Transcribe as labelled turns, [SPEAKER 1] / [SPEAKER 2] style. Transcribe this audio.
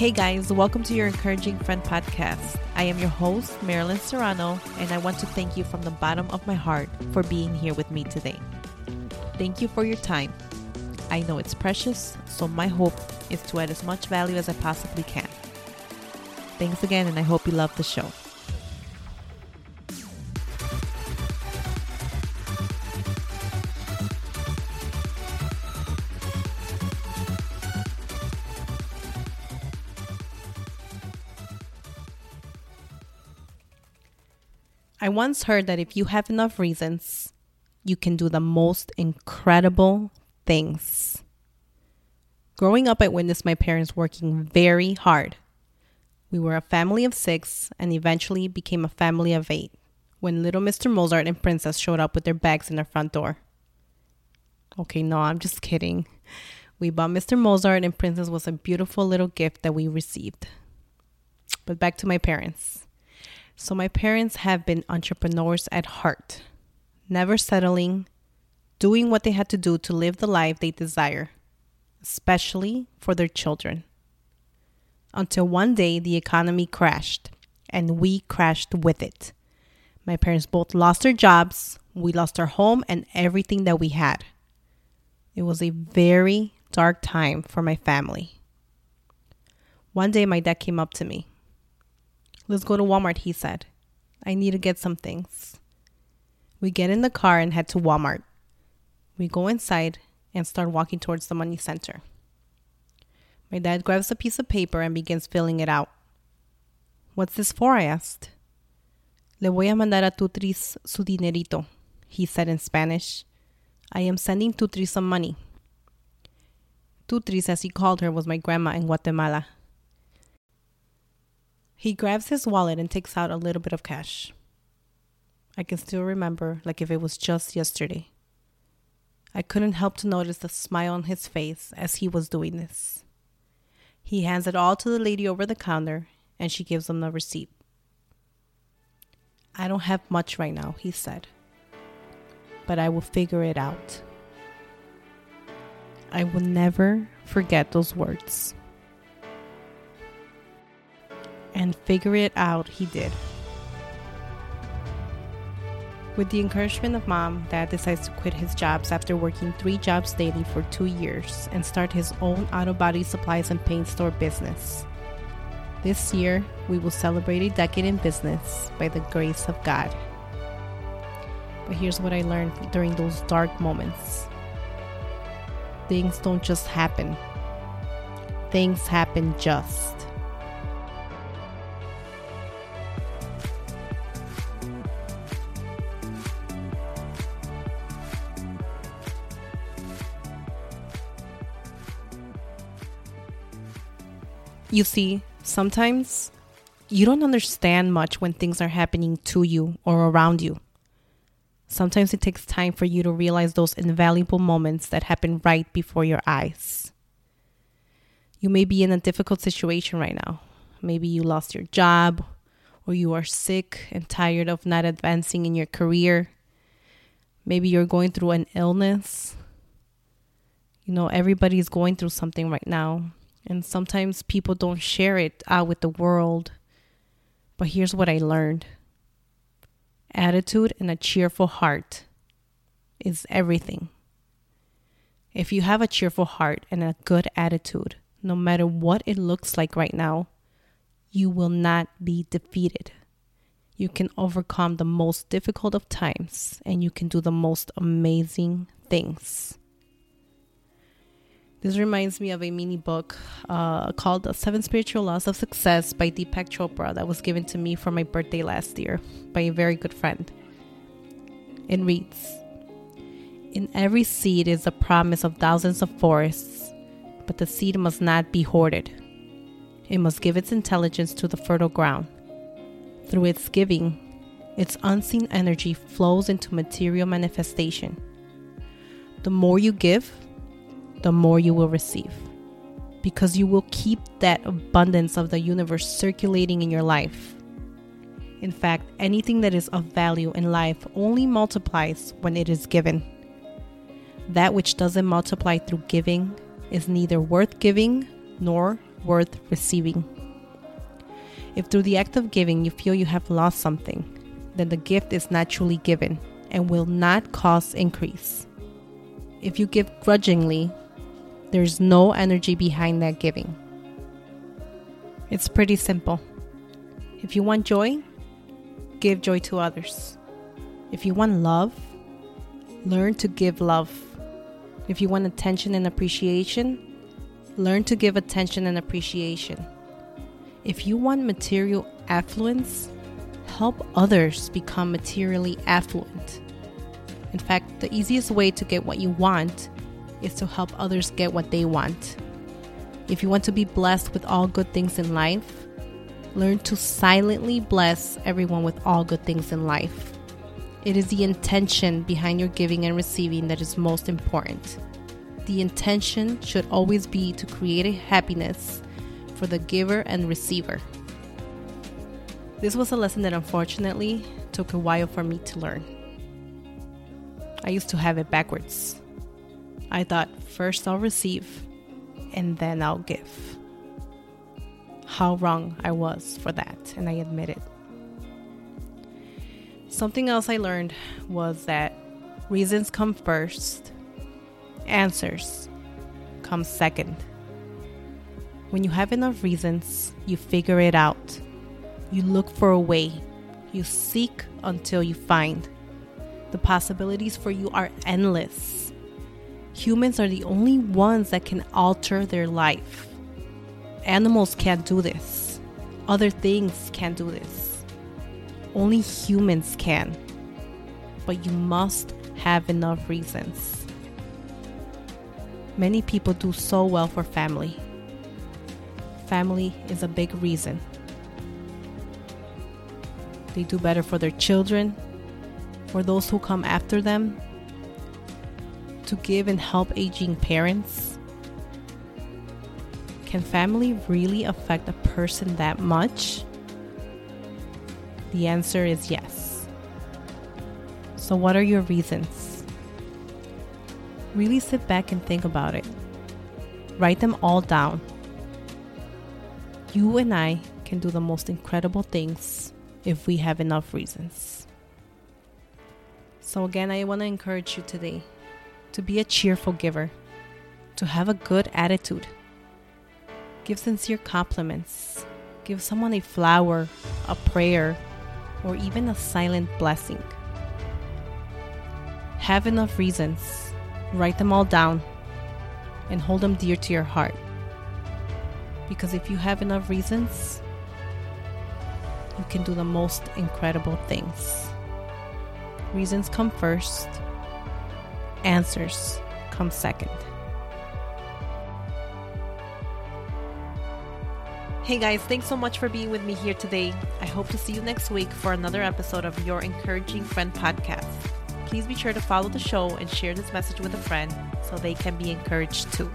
[SPEAKER 1] Hey guys, welcome to your Encouraging Friend podcast. I am your host, Marilyn Serrano, and I want to thank you from the bottom of my heart for being here with me today. Thank you for your time. I know it's precious, so my hope is to add as much value as I possibly can. Thanks again, and I hope you love the show. I once heard that if you have enough reasons, you can do the most incredible things. Growing up, I witnessed my parents working very hard. We were a family of six and eventually became a family of eight when little Mr. Mozart and Princess showed up with their bags in their front door. Okay, no, I'm just kidding. We bought Mr. Mozart and Princess was a beautiful little gift that we received. But back to my parents. So, my parents have been entrepreneurs at heart, never settling, doing what they had to do to live the life they desire, especially for their children. Until one day the economy crashed, and we crashed with it. My parents both lost their jobs, we lost our home, and everything that we had. It was a very dark time for my family. One day, my dad came up to me. Let's go to Walmart, he said. I need to get some things. We get in the car and head to Walmart. We go inside and start walking towards the money center. My dad grabs a piece of paper and begins filling it out. What's this for? I asked. Le voy a mandar a Tutris su dinerito, he said in Spanish. I am sending Tutris some money. Tutris, as he called her, was my grandma in Guatemala. He grabs his wallet and takes out a little bit of cash. I can still remember like if it was just yesterday. I couldn't help to notice the smile on his face as he was doing this. He hands it all to the lady over the counter and she gives him the receipt. I don't have much right now, he said, but I will figure it out. I will never forget those words and figure it out he did. With the encouragement of mom, dad decides to quit his jobs after working three jobs daily for two years and start his own auto body supplies and paint store business. This year, we will celebrate a decade in business by the grace of God. But here's what I learned during those dark moments things don't just happen, things happen just. You see, sometimes you don't understand much when things are happening to you or around you. Sometimes it takes time for you to realize those invaluable moments that happen right before your eyes. You may be in a difficult situation right now. Maybe you lost your job, or you are sick and tired of not advancing in your career. Maybe you're going through an illness. You know, everybody's going through something right now. And sometimes people don't share it out with the world. But here's what I learned attitude and a cheerful heart is everything. If you have a cheerful heart and a good attitude, no matter what it looks like right now, you will not be defeated. You can overcome the most difficult of times and you can do the most amazing things. This reminds me of a mini book uh, called The Seven Spiritual Laws of Success by Deepak Chopra that was given to me for my birthday last year by a very good friend. It reads In every seed is the promise of thousands of forests, but the seed must not be hoarded. It must give its intelligence to the fertile ground. Through its giving, its unseen energy flows into material manifestation. The more you give, the more you will receive. Because you will keep that abundance of the universe circulating in your life. In fact, anything that is of value in life only multiplies when it is given. That which doesn't multiply through giving is neither worth giving nor worth receiving. If through the act of giving you feel you have lost something, then the gift is naturally given and will not cause increase. If you give grudgingly, there's no energy behind that giving. It's pretty simple. If you want joy, give joy to others. If you want love, learn to give love. If you want attention and appreciation, learn to give attention and appreciation. If you want material affluence, help others become materially affluent. In fact, the easiest way to get what you want is to help others get what they want. If you want to be blessed with all good things in life, learn to silently bless everyone with all good things in life. It is the intention behind your giving and receiving that is most important. The intention should always be to create a happiness for the giver and receiver. This was a lesson that unfortunately took a while for me to learn. I used to have it backwards. I thought first I'll receive and then I'll give. How wrong I was for that, and I admit it. Something else I learned was that reasons come first, answers come second. When you have enough reasons, you figure it out. You look for a way. You seek until you find. The possibilities for you are endless. Humans are the only ones that can alter their life. Animals can't do this. Other things can't do this. Only humans can. But you must have enough reasons. Many people do so well for family. Family is a big reason. They do better for their children, for those who come after them, to give and help aging parents? Can family really affect a person that much? The answer is yes. So, what are your reasons? Really sit back and think about it. Write them all down. You and I can do the most incredible things if we have enough reasons. So, again, I want to encourage you today to be a cheerful giver, to have a good attitude. Give sincere compliments. Give someone a flower, a prayer, or even a silent blessing. Have enough reasons. Write them all down and hold them dear to your heart. Because if you have enough reasons, you can do the most incredible things. Reasons come first, answers come second. Hey guys, thanks so much for being with me here today. I hope to see you next week for another episode of Your Encouraging Friend podcast. Please be sure to follow the show and share this message with a friend so they can be encouraged too.